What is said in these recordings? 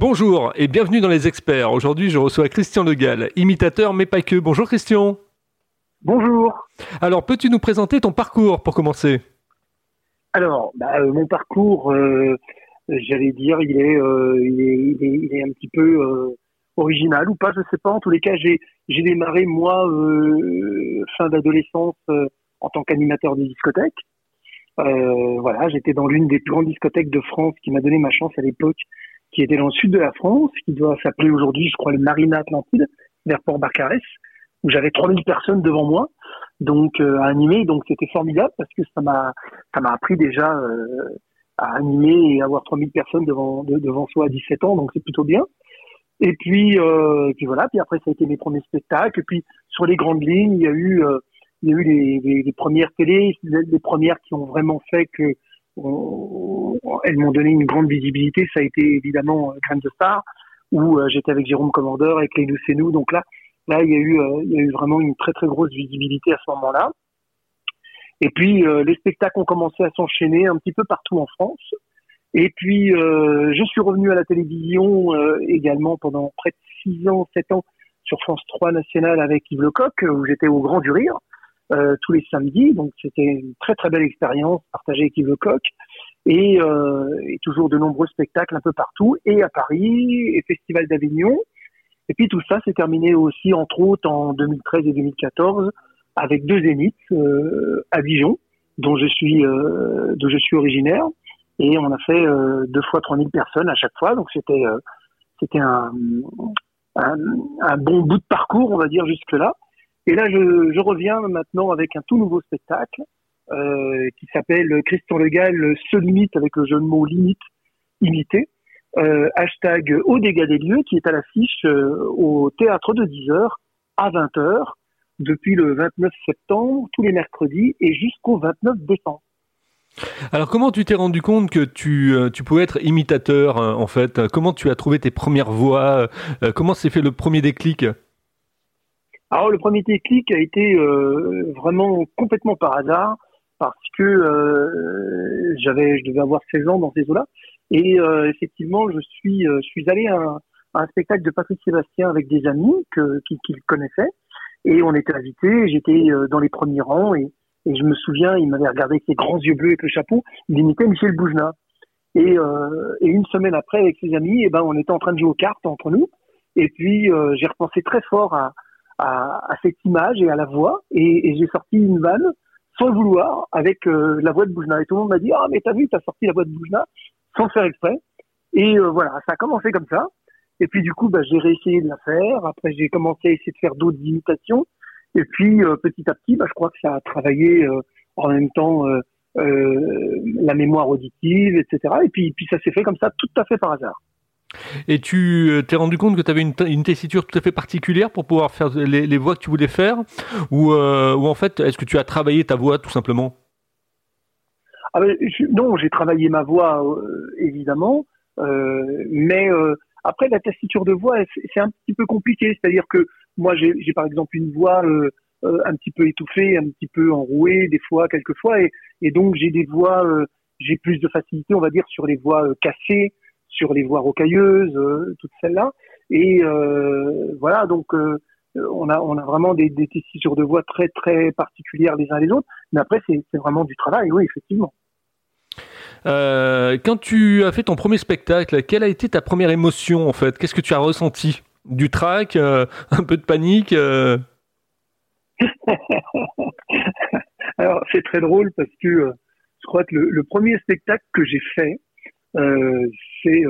Bonjour et bienvenue dans les experts. Aujourd'hui, je reçois Christian Legal, imitateur mais pas que. Bonjour Christian. Bonjour. Alors, peux-tu nous présenter ton parcours pour commencer? Alors, bah, euh, mon parcours, euh, j'allais dire, il est, euh, il est, il est, il est, un petit peu original ou pas, je sais pas. En tous les cas, j'ai, j'ai démarré moi fin d'adolescence en tant qu'animateur de discothèque. voilà, j'étais dans l'une des plus grandes discothèques de France qui m'a donné ma chance à l'époque, qui était dans le sud de la France, qui doit s'appeler aujourd'hui, je crois, le Marina Atlantide, vers Port-Barcarès où j'avais 3000 personnes devant moi, donc euh, à animer, donc c'était formidable parce que ça m'a ça m'a appris déjà euh, à animer et avoir 3000 personnes devant devant soi à 17 ans, donc c'est plutôt bien. Et puis euh, et puis voilà, puis après ça a été mes premiers spectacles, et puis sur les grandes lignes, il y a eu euh, il y a eu les, les, premières télés, les, premières qui ont vraiment fait que elles m'ont donné une grande visibilité. Ça a été évidemment Grain de Star, où j'étais avec Jérôme Commandeur, avec les Nous c'est nous. Donc là, Là, il y a eu, euh, il y a eu vraiment une très très grosse visibilité à ce moment-là. Et puis euh, les spectacles ont commencé à s'enchaîner un petit peu partout en France. Et puis euh, je suis revenu à la télévision également pendant près de 6 ans, 7 ans sur France 3 nationale avec Yves Lecoq où j'étais au Grand du Rire tous les samedis. Donc c'était une très très belle expérience partagée avec Yves Lecoq et, et toujours de nombreux spectacles un peu partout et à Paris et Festival d'Avignon et puis tout ça s'est terminé aussi, entre autres, en 2013 et 2014, avec deux zéniths euh, à Dijon, dont je suis, euh, dont je suis originaire. Et on a fait euh, deux fois 3000 personnes à chaque fois. Donc c'était, euh, c'était un, un, un, bon bout de parcours, on va dire, jusque-là. Et là, je, je reviens maintenant avec un tout nouveau spectacle euh, qui s'appelle Christian Legal se limite avec le jeu de mots limite imité. Euh, hashtag au dégâts des lieux qui est à l'affiche euh, au théâtre de 10h à 20h depuis le 29 septembre, tous les mercredis et jusqu'au 29 décembre. Alors comment tu t'es rendu compte que tu, tu pouvais être imitateur en fait? Comment tu as trouvé tes premières voix? Comment s'est fait le premier déclic? Alors le premier déclic a été euh, vraiment complètement par hasard parce que euh, j'avais, je devais avoir 16 ans dans ces eaux-là et euh, effectivement, je suis, euh, je suis allé à un, spectacle de Patrick Sébastien avec des amis que, qui, qui le connaissaient. Et on était invités, j'étais euh, dans les premiers rangs et, et je me souviens, il m'avait regardé avec ses grands yeux bleus et le chapeau, il imitait Michel Boujna. Et, euh, et, une semaine après, avec ses amis, et eh ben, on était en train de jouer aux cartes entre nous. Et puis, euh, j'ai repensé très fort à, à, à, cette image et à la voix. Et, et j'ai sorti une vanne, sans le vouloir, avec euh, la voix de Boujna. Et tout le monde m'a dit, ah, mais t'as vu, t'as sorti la voix de Boujna sans faire exprès. Et euh, voilà, ça a commencé comme ça. Et puis du coup, bah, j'ai réessayé de la faire. Après, j'ai commencé à essayer de faire d'autres imitations. Et puis euh, petit à petit, bah, je crois que ça a travaillé euh, en même temps euh, euh, la mémoire auditive, etc. Et puis, puis ça s'est fait comme ça, tout à fait par hasard. Et tu t'es rendu compte que tu avais une, tessiture tout à fait particulière pour pouvoir faire les, voix que tu voulais faire ou, ou en fait, est-ce que tu as travaillé ta voix tout simplement? Ah ben, non, j'ai travaillé ma voix euh, évidemment, euh, mais euh, après la tessiture de voix, c'est un petit peu compliqué. C'est-à-dire que moi, j'ai par exemple une voix euh, euh, un petit peu étouffée, un petit peu enrouée, des fois, quelquefois, et, et donc j'ai des voix, euh, j'ai plus de facilité, on va dire, sur les voix cassées, sur les voix rocailleuses, toutes celles-là. Et voilà, donc on a, on a vraiment des, des de voix très très particulières les uns les autres. Mais après, c'est vraiment du travail, oui, effectivement. Euh, quand tu as fait ton premier spectacle, quelle a été ta première émotion en fait? Qu'est-ce que tu as ressenti? Du trac, euh, un peu de panique euh... Alors c'est très drôle parce que euh, je crois que le, le premier spectacle que j'ai fait, euh, c'est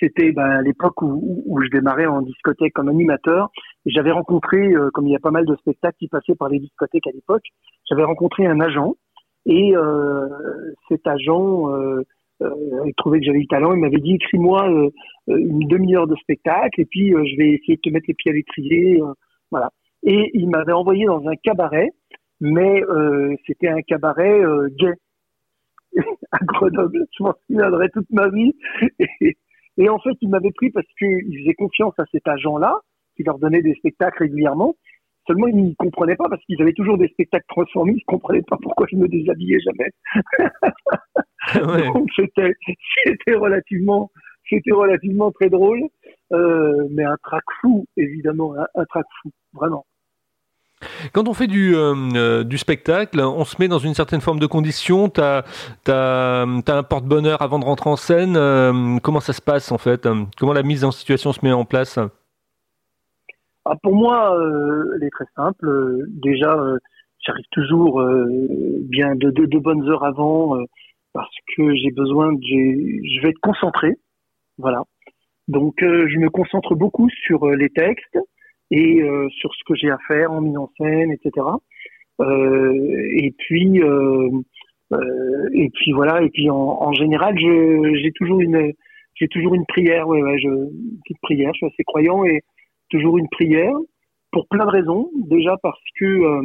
c'était ben, à l'époque où, où, je démarrais en discothèque comme animateur. J'avais rencontré, comme il y a pas mal de spectacles qui passaient par les discothèques à l'époque, j'avais rencontré un agent et euh, cet agent, euh, euh, il trouvait que j'avais du talent. Il m'avait dit écris-moi euh, une demi-heure de spectacle et puis je vais essayer de te mettre les pieds à l'étrier. voilà. Et il m'avait envoyé dans un cabaret, mais c'était un cabaret gay à Grenoble. Je m'en souviendrai toute ma vie. Et, et en fait, il m'avait pris parce qu'il faisait confiance à cet agent-là, qui leur donnait des spectacles régulièrement. Seulement, ils ne comprenaient pas parce qu'ils avaient toujours des spectacles transformés. Ils ne comprenaient pas pourquoi je me déshabillais jamais. ouais. Donc, c'était, c'était relativement c'était relativement très drôle, euh, mais un trac fou, évidemment, un, un trac fou, vraiment. Quand on fait du, euh, euh, du spectacle, on se met dans une certaine forme de condition. Tu as, un porte-bonheur avant de rentrer en scène. Euh, comment ça se passe en fait? Comment la mise en situation se met en place? Ah, Pour moi, elle est très simple. déjà, j'arrive toujours bien de, de, bonnes heures avant parce que j'ai besoin, de, je vais être concentré. Voilà. Donc, je me concentre beaucoup sur les textes et euh, sur ce que j'ai à faire en mise en scène, etc. Euh, et puis euh, et puis voilà. Et puis en, en général, j'ai toujours une j'ai toujours une prière, ouais, ouais, je, une petite prière. Je suis assez croyant et toujours une prière pour plein de raisons. Déjà parce que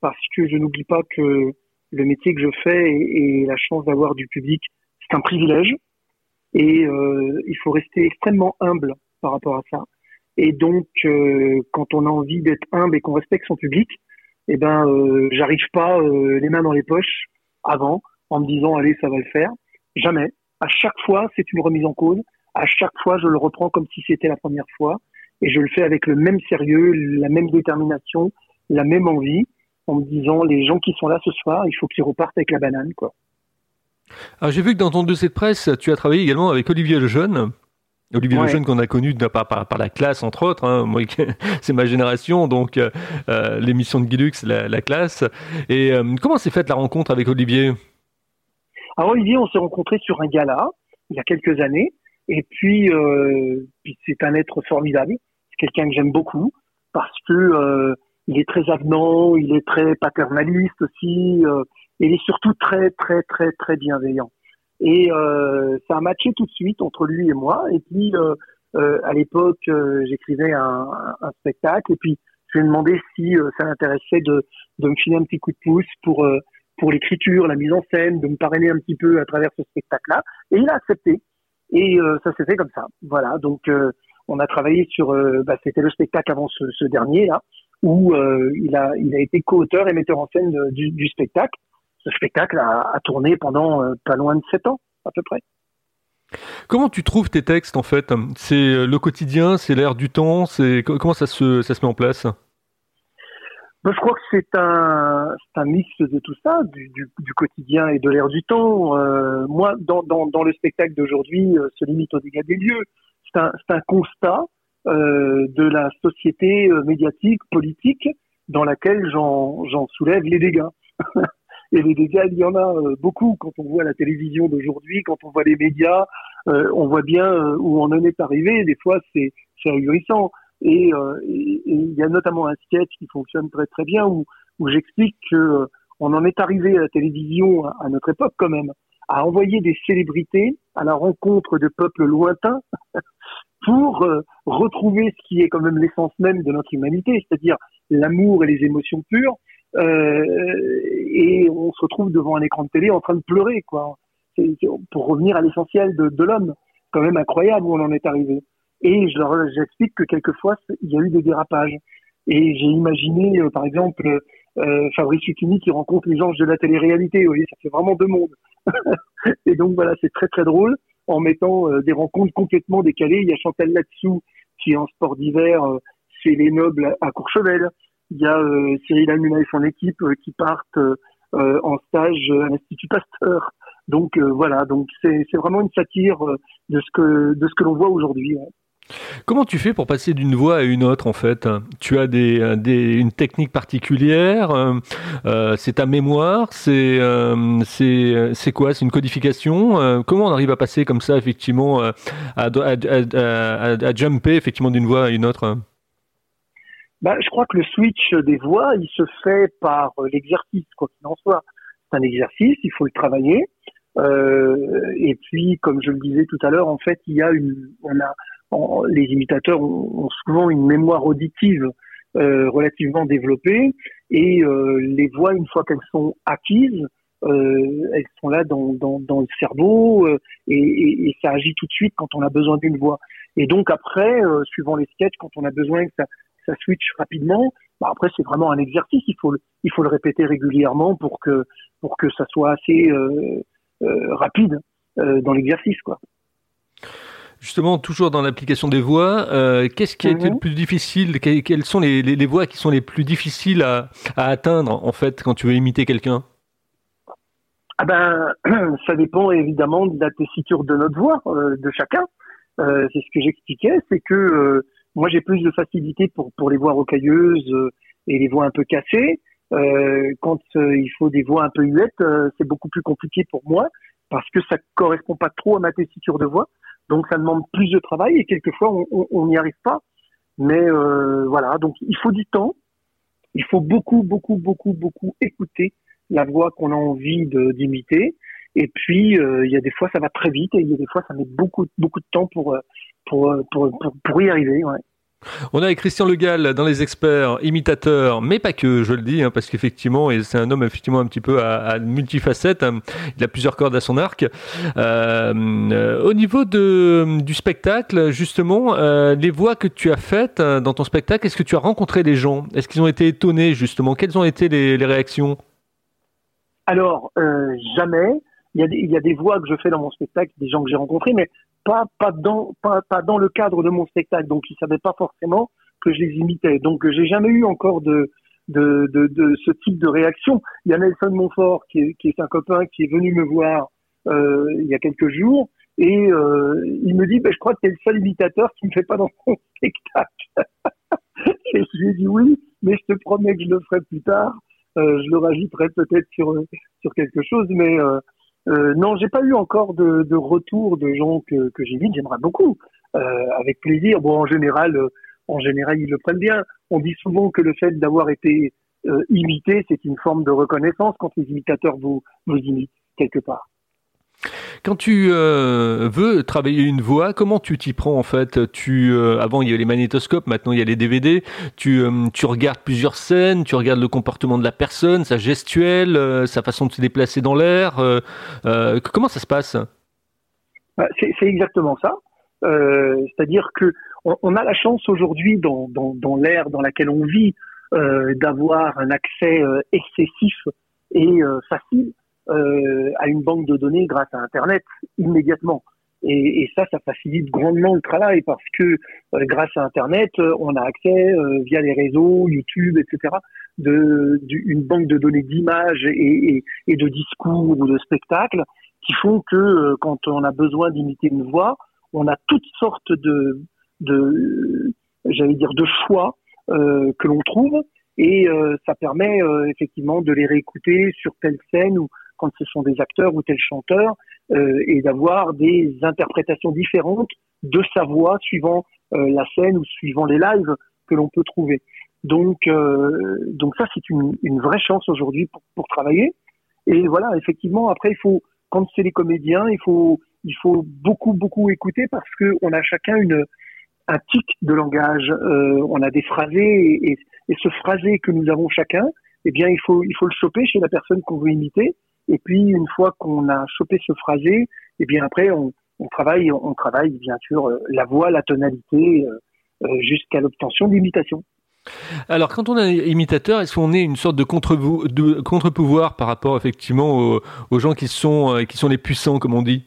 parce que je n'oublie pas que le métier que je fais et, et la chance d'avoir du public, c'est un privilège. Et euh, il faut rester extrêmement humble par rapport à ça. Et donc, euh, quand on a envie d'être humble et qu'on respecte son public, eh ben, euh, j'arrive pas euh, les mains dans les poches avant en me disant allez, ça va le faire. Jamais. À chaque fois, c'est une remise en cause. À chaque fois, je le reprends comme si c'était la première fois, et je le fais avec le même sérieux, la même détermination, la même envie, en me disant les gens qui sont là ce soir, il faut qu'ils repartent avec la banane, quoi. Alors j'ai vu que dans ton dossier de presse, tu as travaillé également avec Olivier Lejeune. Olivier Lejeune qu'on a connu par, par, par, la classe entre autres, hein. moi c'est ma génération donc euh, euh l'émission de Guilux la, la, classe. Et euh, comment s'est faite la rencontre avec Olivier? Alors Olivier, on s'est rencontré sur un gala il y a quelques années et puis, euh, puis c'est un être formidable, c'est quelqu'un que j'aime beaucoup parce que il est très avenant, il est très paternaliste aussi, et il est surtout très très très très bienveillant. Et euh, ça a matché tout de suite entre lui et moi. Et puis, euh, euh, à l'époque, j'écrivais un, un, spectacle. Et puis, je lui ai demandé si ça l'intéressait de, de me filer un petit coup de pouce pour pour l'écriture, la mise en scène, de me parrainer un petit peu à travers ce spectacle-là. Et il a accepté. Et ça s'est fait comme ça. Voilà. Donc, on a travaillé sur. bah, C'était le spectacle avant ce, ce dernier là, où il a il a été co-auteur et metteur en scène du, du spectacle ce spectacle a, tourné pendant euh, pas loin de sept ans, à peu près. Comment tu trouves tes textes en fait? C'est euh, le quotidien, c'est l'air du temps, c'est comment ça se, ça se met en place? Je crois que c'est un, un mix de tout ça, du, du, quotidien et de l'air du temps. Euh, moi, dans, dans, dans, le spectacle d'aujourd'hui, se limite au dégâts des lieux. C'est un, un, constat euh, de la société médiatique, politique, dans laquelle j'en soulève les dégâts. Et les dégâts, il y en a euh, beaucoup quand on voit la télévision d'aujourd'hui, quand on voit les médias, euh, on voit bien euh, où on en est arrivé. Des fois, c'est ahurissant. Et, il y a notamment un sketch qui fonctionne très très bien où, où j'explique que on en est arrivé à la télévision à, notre époque quand même à envoyer des célébrités à la rencontre de peuples lointains pour retrouver ce qui est quand même l'essence même de notre humanité, c'est-à-dire l'amour et les émotions pures, euh, et on se retrouve devant un écran de télé en train de pleurer, quoi. pour revenir à l'essentiel de, l'homme, quand même incroyable où on en est arrivé. Et je leur j'explique que quelquefois il y a eu des dérapages. Et j'ai imaginé, euh, par exemple, euh, Fabrice Lucchini qui rencontre les anges de la télé-réalité. Vous voyez, ça fait vraiment deux mondes. et donc voilà, c'est très très drôle en mettant euh, des rencontres complètement décalées. Il y a Chantal Latsou qui en sport d'hiver chez les nobles à Courchevel. Il y a euh, Cyril Hanouna et son équipe euh, qui partent euh, en stage à l'Institut Pasteur. Donc voilà, donc c'est vraiment une satire de ce que de ce que l'on voit aujourd'hui. Comment tu fais pour passer d'une voix à une autre en fait? Tu as des, des, une technique particulière euh, C'est ta mémoire C'est euh, c'est quoi? C'est une codification? Comment on arrive à passer comme ça effectivement à, à, à, à jumper effectivement d'une voix à une autre? Bah, je crois que le switch des voix, il se fait par euh, l'exercice, quoi qu'il en soit. C'est un exercice, il faut le travailler. Euh, et puis, comme je le disais tout à l'heure, en fait, il y a une, on a, les imitateurs ont, souvent une mémoire auditive euh, relativement développée, et euh, les voix, une fois qu'elles sont acquises, euh, elles sont là dans, dans, dans le cerveau euh, et, et, et, ça agit tout de suite quand on a besoin d'une voix. Et donc après, suivant les sketchs, quand on a besoin ça switch rapidement. Bah après, c'est vraiment un exercice. Il faut le, il faut le répéter régulièrement pour que pour que ça soit assez euh, euh, rapide euh, dans l'exercice, quoi. Justement, toujours dans l'application des voix, qu'est-ce qui a été le mhm. plus difficile? Quelles sont les, les, voix qui sont les plus difficiles à, à, atteindre, en fait, quand tu veux imiter quelqu'un? Ah ben, ça dépend évidemment de la tessiture de notre voix, de chacun. C'est ce que j'expliquais, c'est que moi j'ai plus de facilité pour pour les voix rocailleuses et les voix un peu cassées. quand il faut des voix un peu huettes, c'est beaucoup plus compliqué pour moi parce que ça correspond pas trop à ma tessiture de voix. Donc ça demande plus de travail et quelquefois on n'y arrive pas. Mais voilà, donc il faut du temps. Il faut beaucoup, beaucoup, beaucoup, beaucoup écouter la voix qu'on a envie d'imiter. Et puis, euh, il y a des fois, ça va très vite et il y a des fois, ça met beaucoup, beaucoup de temps pour, euh, pour, euh, pour, pour, pour y arriver. Ouais. On a avec Christian Legal dans les experts, imitateur, mais pas que, je le dis, hein, parce qu'effectivement, c'est un homme effectivement un petit peu à, à multifacette. Hein. il a plusieurs cordes à son arc. Euh, au niveau de, du spectacle, justement, euh, les voix que tu as faites dans ton spectacle, est-ce que tu as rencontré des gens? Est-ce qu'ils ont été étonnés justement? Quelles ont été les, les réactions? Alors, euh, jamais. Il y, a des, il y, a des, voix que je fais dans mon spectacle, des gens que j'ai rencontrés, mais pas, pas, dans, pas, pas dans le cadre de mon spectacle. Donc, ils savaient pas forcément que je les imitais. Donc, j'ai jamais eu encore de, de, de, de, ce type de réaction. Il y a Nelson Montfort, qui est, qui est un copain qui est venu me voir euh, il y a quelques jours, et euh, il me dit, ben, je crois que tu le seul imitateur qui ne fait pas dans mon spectacle. et je lui ai dit oui, mais je te promets que je le ferai plus tard. Euh, je le rajouterai peut-être sur sur quelque chose, mais euh, euh, non, j'ai pas eu encore de, retour de gens que, que j'imite. J'aimerais beaucoup, euh, avec plaisir. Bon, en général, euh, en général, ils le prennent bien. On dit souvent que le fait d'avoir été imité, c'est une forme de reconnaissance quand les imitateurs vous vous imitent quelque part. Quand tu euh, veux travailler une voix, comment tu t'y prends en fait? Tu euh, avant il y avait les magnétoscopes, maintenant il y a les DVD. Tu euh, tu regardes plusieurs scènes, tu regardes le comportement de la personne, sa gestuelle, sa façon de se déplacer dans l'air. comment ça se passe? Bah, C'est exactement ça. C'est-à-dire que on, a la chance aujourd'hui dans, dans, dans l'ère dans laquelle on vit d'avoir un accès excessif et facile euh, à une banque de données grâce à Internet immédiatement. Et, et, ça, ça facilite grandement le travail parce que euh, grâce à Internet, euh, on a accès euh, via les réseaux, YouTube, etc., de, une banque de données d'images et, et, et, de discours ou de spectacles qui font que quand on a besoin d'imiter une voix, on a toutes sortes de, de j'allais dire, de choix que l'on trouve et ça permet effectivement de les réécouter sur telle scène ou, quand ce sont des acteurs ou tels chanteurs, euh, et d'avoir des interprétations différentes de sa voix suivant euh, la scène ou suivant les lives que l'on peut trouver. Donc, euh, donc ça, c'est une, vraie chance aujourd'hui pour, pour, travailler. Et voilà, effectivement, après, il faut, quand c'est les comédiens, il faut, il faut beaucoup, beaucoup écouter parce que on a chacun une, un tic de langage. On a des phrasés et, et, ce phrasé que nous avons chacun, eh bien, il faut, il faut le choper chez la personne qu'on veut imiter et puis une fois qu'on a chopé ce phrasé, eh bien après on, on, travaille, on travaille bien sûr euh, la voix, la tonalité, euh, euh, jusqu'à l'obtention d'imitation. Alors, quand on est imitateur, est-ce qu'on est une sorte de contre-pouvoir par rapport effectivement aux, aux, gens qui sont, qui sont les puissants, comme on dit?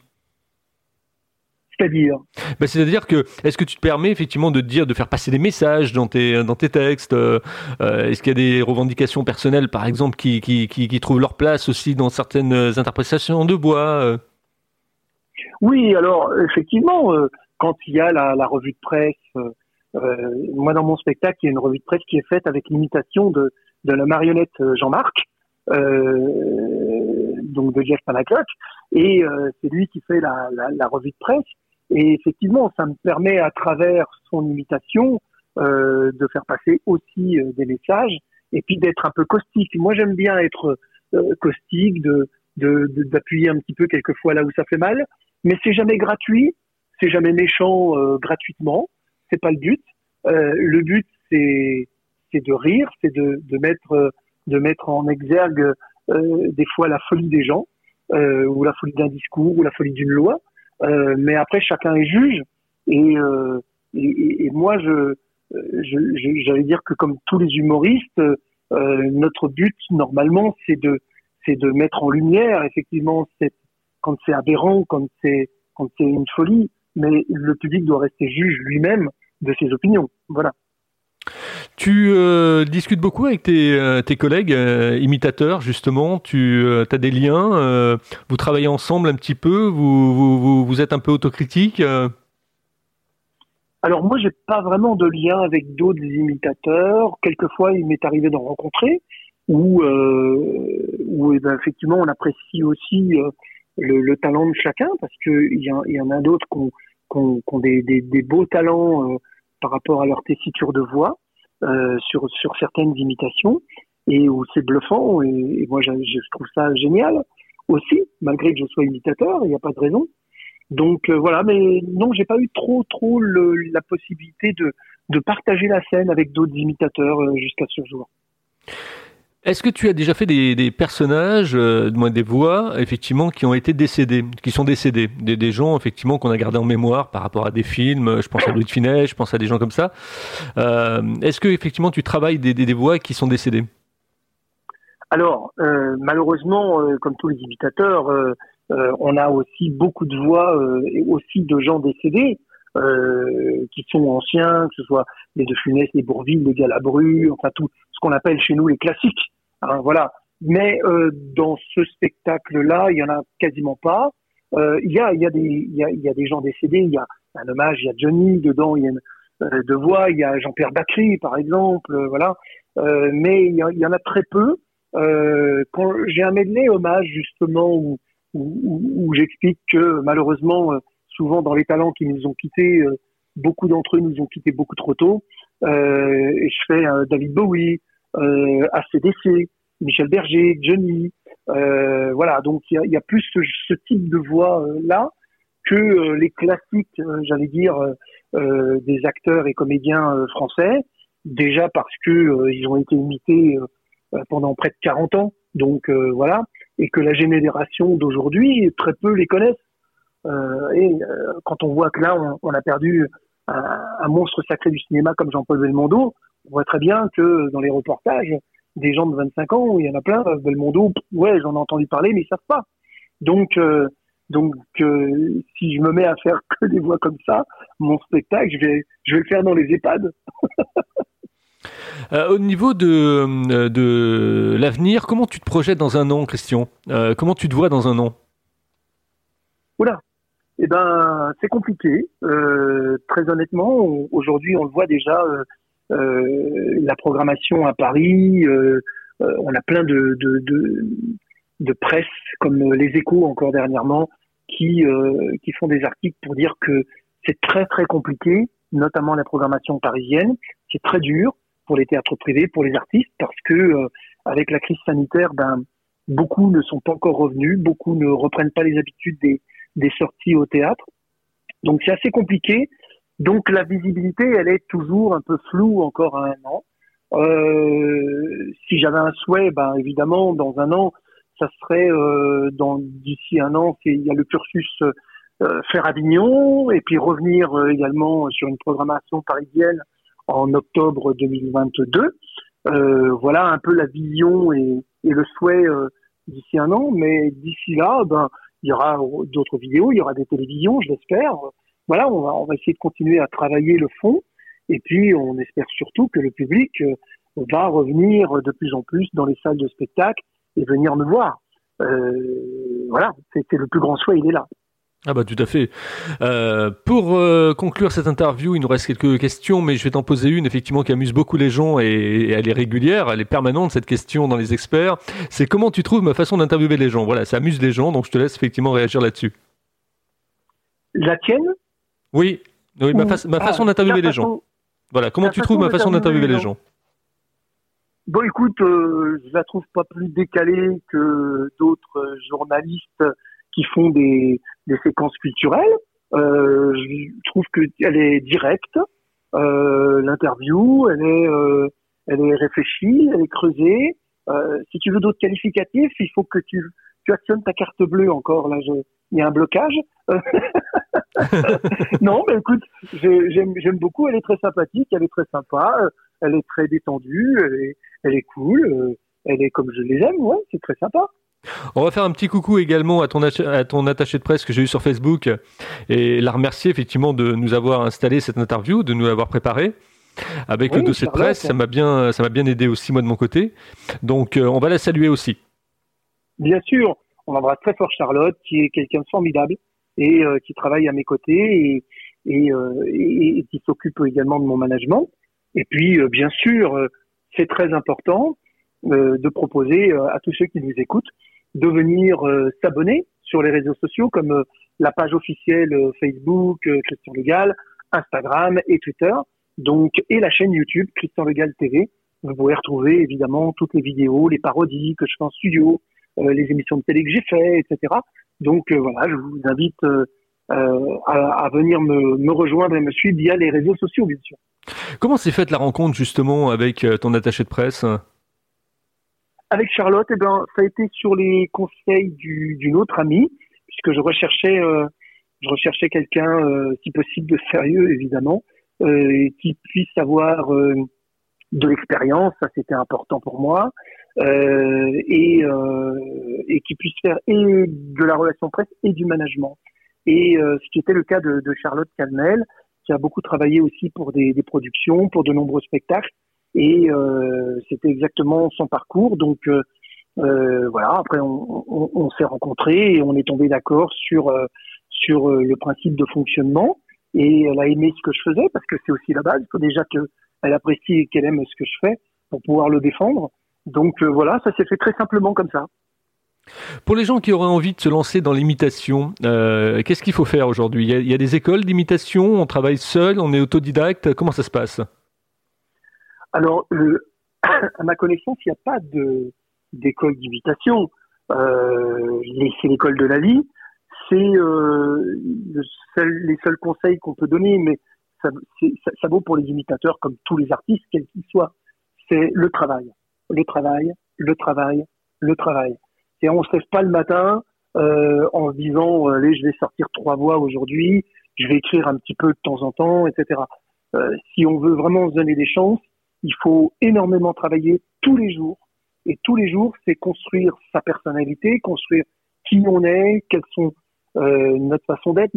C'est-à-dire bah, C'est-à-dire que, est-ce que tu te permets effectivement de dire, de faire passer des messages dans tes, dans tes textes euh, euh, Est-ce qu'il y a des revendications personnelles, par exemple, qui, qui, qui, qui, trouvent leur place aussi dans certaines interprétations de bois euh? Oui, alors, effectivement, quand il y a la, la revue de presse, moi, dans mon spectacle, il y a une revue de presse qui est faite avec l'imitation de, de la marionnette Jean-Marc. donc de Jeff Panaclock, et c'est lui qui fait la, la, la, revue de presse. Et effectivement, ça me permet à travers son imitation euh, de faire passer aussi euh, des messages et puis d'être un peu caustique. Moi, j'aime bien être euh, caustique, de d'appuyer de, un petit peu quelquefois là où ça fait mal, mais c'est jamais gratuit, c'est jamais méchant euh, gratuitement, c'est pas le but. Euh, le but c'est c'est de rire, c'est de, de mettre de mettre en exergue des fois la folie des gens ou la folie d'un discours ou la folie d'une loi. Euh, mais après, chacun est juge. Et, euh, et, et, moi, je, j'allais dire que comme tous les humoristes, euh, notre but normalement, c'est de, c'est de mettre en lumière effectivement cette, quand c'est aberrant, quand c'est, quand c'est une folie, mais le public doit rester juge lui-même de ses opinions. Voilà. Tu euh, discutes beaucoup avec tes, euh, collègues euh, imitateurs, justement. Tu as des liens. vous travaillez ensemble un petit peu. Vous, êtes un peu autocritique. Alors moi, j'ai pas vraiment de lien avec d'autres imitateurs. Quelquefois, il m'est arrivé d'en rencontrer, où, eh ben, effectivement, on apprécie aussi le, talent de chacun, parce qu'il y, en a d'autres qui ont, des, beaux talents par rapport à leur tessiture de voix euh, sur, sur certaines imitations et où c'est bluffant et, moi je, trouve ça génial. Aussi malgré que je sois imitateur il n'y a pas de raison. Donc euh, voilà mais non j'ai pas eu trop trop la possibilité de, de partager la scène avec d'autres imitateurs euh, jusqu'à ce jour est-ce que tu as déjà fait des, personnages, euh, des voix, effectivement, qui ont été décédés, qui sont décédés, des, gens effectivement qu'on a gardés en mémoire par rapport à des films. Je pense à Louis de Finet, je pense à des gens comme ça. Euh, est-ce que effectivement tu travailles des, voix qui sont décédées? Alors, euh, malheureusement, euh, comme tous les imitateurs, on a aussi beaucoup de voix et aussi de gens décédés. Qui sont anciens, que ce soit les De Funès, les Bourville, les Galabru, enfin tout ce qu'on appelle chez nous les classiques. Hein, voilà. Mais euh, dans ce spectacle-là, il y en a quasiment pas. Euh, il y a, il y a des, il y a, y a des gens décédés. Il y a un hommage. Il y a Johnny dedans. Il y a une, euh, de voix. Il y a Jean-Pierre Bacry, par exemple. Euh, voilà. Euh, mais il y, en a très peu. j'ai un medley hommage justement où, où, où j'explique que malheureusement, souvent dans les talents qui nous ont quittés, beaucoup d'entre eux nous ont quittés beaucoup trop tôt. et je fais David Bowie, euh, ACDC, Michel Berger, Johnny. Euh, voilà, donc il y a, plus ce, type de voix euh, là que euh, les classiques, j'allais dire, des acteurs et comédiens français. Déjà parce que ils ont été imités pendant près de 40 ans, donc voilà, et que la génération d'aujourd'hui très peu les connaissent. Et quand on voit que là, on, on a perdu un, un, monstre sacré du cinéma comme Jean-Paul Belmondo, on voit très bien que dans les reportages, des gens de 25 ans, il y en a plein, Belmondo, ouais, j'en ai entendu parler, mais ils savent pas. Donc, euh, donc, euh, si je me mets à faire que des voix comme ça, mon spectacle, je vais, je vais le faire dans les EHPAD. Euh, au niveau de, de l'avenir, comment tu te projettes dans un an, Christian? Comment tu te vois dans un an? Oula, eh ben, c'est compliqué. très honnêtement, aujourd'hui, on le voit déjà euh, la programmation à Paris. Euh, euh, on a plein de, de, de, de, presse, comme les échos encore dernièrement, qui, qui font des articles pour dire que c'est très très compliqué, notamment la programmation parisienne. C'est très dur pour les théâtres privés, pour les artistes, parce que avec la crise sanitaire, ben, beaucoup ne sont pas encore revenus, beaucoup ne reprennent pas les habitudes des, des sorties au théâtre. Donc c'est assez compliqué. Donc la visibilité, elle est toujours un peu floue encore à un an. Euh, si j'avais un souhait, ben évidemment, dans un an, ça serait euh, d'ici un an, il y a le cursus euh, faire Avignon et puis revenir euh, également sur une programmation parisienne en octobre 2022. Euh, voilà un peu la vision et, et le souhait d'ici un an. Mais d'ici là, ben il y aura d'autres vidéos, il y aura des télévisions, je l'espère voilà, on va, on va essayer de continuer à travailler le fond. Et puis, on espère surtout que le public euh, va revenir de plus en plus dans les salles de spectacle et venir me voir. Euh, voilà, c'est le plus grand souhait, il est là. Ah bah tout à fait. Euh, pour euh, conclure cette interview, il nous reste quelques questions, mais je vais t'en poser une effectivement qui amuse beaucoup les gens et, elle est régulière, elle est permanente cette question dans les experts. C'est comment tu trouves ma façon d'interviewer les gens? Voilà, ça amuse les gens, donc je te laisse effectivement réagir là-dessus. La tienne? Oui, oui ma, ma façon d'interviewer les gens. Voilà, comment tu trouves ma façon d'interviewer les gens? Bon, écoute, euh, je la trouve pas plus décalée que d'autres journalistes qui font des, des séquences culturelles. Euh, je trouve qu'elle est directe. Euh, L'interview, elle est, euh, elle est réfléchie, elle est creusée. Euh, si tu veux d'autres qualificatifs, il faut que tu, tu actionnes ta carte bleue encore. Là, je, il y a un blocage. non, mais écoute, j'aime beaucoup. Elle est très sympathique, elle est très sympa, euh, elle est très détendue, elle est, elle est cool, euh, elle est comme je les aime. Ouais, c'est très sympa. On va faire un petit coucou également à ton, à ton attaché de presse que j'ai eu sur Facebook et la remercier effectivement de nous avoir installé cette interview, de nous l'avoir préparée. Avec le dossier de presse, ça m'a bien, ça m'a bien aidé aussi moi de mon côté. Donc on va la saluer aussi. Bien sûr, on embrasse très fort Charlotte, qui est quelqu'un de formidable et qui travaille à mes côtés et, et qui s'occupe également de mon management. Et puis, bien sûr, c'est très important de proposer à tous ceux qui nous écoutent de venir euh, s'abonner sur les réseaux sociaux comme euh, la page officielle euh, Facebook Christian Legal, Instagram et Twitter, donc et la chaîne YouTube Christian Legal TV. Vous pouvez retrouver évidemment toutes les vidéos, les parodies que je fais en studio, les émissions de télé que j'ai fait, etc. Donc voilà, je vous invite à, à, venir me, me, rejoindre et me suivre via les réseaux sociaux, bien sûr. Comment s'est faite la rencontre justement avec ton attaché de presse? Avec Charlotte, eh ben, ça a été sur les conseils d'une autre amie, puisque je recherchais, euh, je recherchais quelqu'un, euh, si possible, de sérieux, évidemment, euh, qui puisse avoir euh, de l'expérience, ça c'était important pour moi, euh, et, et qui puisse faire et de la relation presse et du management. Et ce qui était le cas de, de Charlotte Calmel, qui a beaucoup travaillé aussi pour des, des productions, pour de nombreux spectacles, et euh, c'était exactement son parcours. Donc euh, euh, voilà, après on, s'est rencontrés et on est tombé d'accord sur sur le principe de fonctionnement. Et elle a aimé ce que je faisais parce que c'est aussi la base. Il faut déjà qu'elle apprécie et qu'elle aime ce que je fais pour pouvoir le défendre. Donc voilà, ça s'est fait très simplement comme ça. Pour les gens qui auraient envie de se lancer dans l'imitation, qu'est-ce qu'il faut faire aujourd'hui? Il, y a des écoles d'imitation, on travaille seul, on est autodidacte, comment ça se passe? Alors, à ma connaissance, il n'y a pas de d'école d'imitation. Euh, c'est l'école de la vie. C'est euh, seul, les seuls conseils qu'on peut donner, mais ça, ça, ça, vaut pour les imitateurs comme tous les artistes, quels qu'ils soient. C'est le travail, le travail, le travail, le travail. Et on se lève pas le matin euh, en se disant allez, je vais sortir trois voix aujourd'hui, je vais écrire un petit peu de temps en temps, etc. Euh, si on veut vraiment se donner des chances, il faut énormément travailler tous les jours. Et tous les jours, c'est construire sa personnalité, construire qui on est, quelles sont euh, notre façon d'être,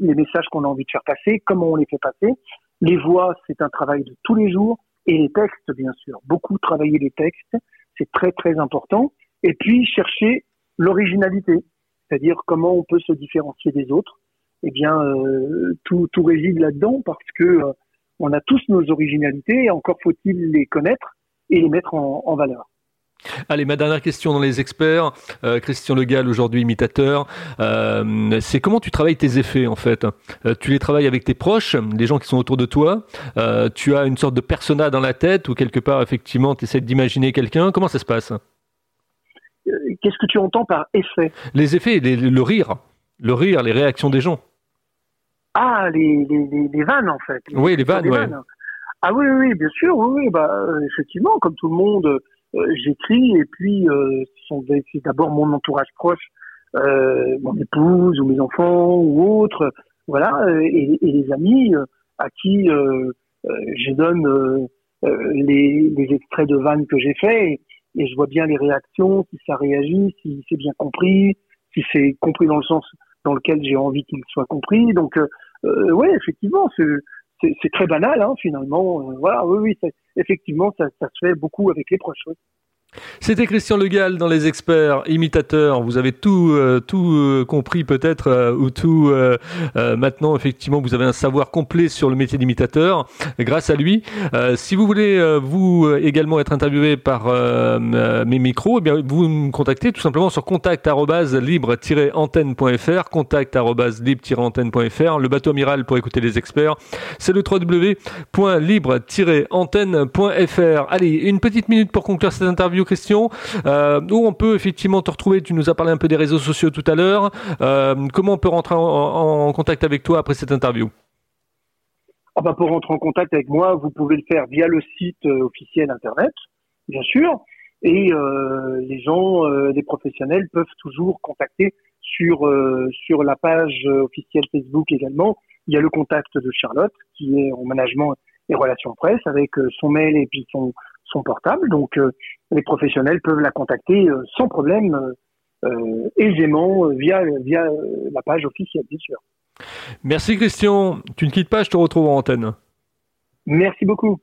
les messages qu'on a envie de faire passer, comment on les fait passer. Les voix, c'est un travail de tous les jours. Et les textes, bien sûr. Beaucoup travailler les textes, c'est très très important. Et puis chercher l'originalité, c'est-à-dire comment on peut se différencier des autres. Eh bien, euh, tout, tout réside là-dedans parce que euh, on a tous nos originalités encore faut-il les connaître et les mettre en, en valeur. Allez, ma dernière question dans les experts. Euh, Christian Legal, aujourd'hui imitateur. Euh, c'est comment tu travailles tes effets, en fait? Euh, Tu les travailles avec tes proches, les gens qui sont autour de toi. Tu as une sorte de persona dans la tête ou quelque part, effectivement, tu essaies d'imaginer quelqu'un. Comment ça se passe? Qu'est-ce que tu entends par effet? Les effets, les, le rire. Le rire, les réactions des gens. Ah, les, les, les, vannes, en fait. oui, les vannes, ouais. Ah oui, oui, bien sûr, oui, oui bah, euh, effectivement, comme tout le monde, euh, j'écris, et puis euh, c'est d'abord mon entourage proche, euh, mon épouse, ou mes enfants, ou autres, voilà, et, et les amis à qui je donne les, les, extraits de vannes que j'ai faits, et, et je vois bien les réactions, si ça réagit, si c'est bien compris, si c'est compris dans le sens dans lequel j'ai envie qu'il soit compris. Donc, euh, oui, effectivement, c'est très banal, hein, finalement. Euh, voilà, oui, oui, effectivement, ça, ça, se fait beaucoup avec les proches. C'était Christian Legal dans les experts imitateurs. Vous avez tout euh, euh, compris peut-être euh, ou tout maintenant effectivement vous avez un savoir complet sur le métier d'imitateur grâce à lui. si vous voulez vous également être interviewé par mes micros, eh vous me contactez tout simplement sur contact@libre-antenne.fr, contact@libre-antenne.fr. Le bateau amiral pour écouter les experts, c'est le www.libre-antenne.fr. Allez, une petite minute pour conclure cette interview Christian, euh, où on peut effectivement te retrouver. Tu nous as parlé un peu des réseaux sociaux tout à l'heure. Euh, comment on peut rentrer en, contact avec toi après cette interview? Ah bah Pour rentrer en contact avec moi, vous pouvez le faire via le site euh, officiel Internet, bien sûr. Et les gens, euh, les professionnels peuvent toujours contacter sur, sur la page officielle Facebook également. Il y a le contact de Charlotte qui est en management et relations presse avec son mail et puis son, son portable. Donc, euh, les professionnels peuvent la contacter euh, sans problème aisément via, via la page officielle, bien sûr. Merci Christian. Tu ne quittes pas, je te retrouve en antenne. Merci beaucoup.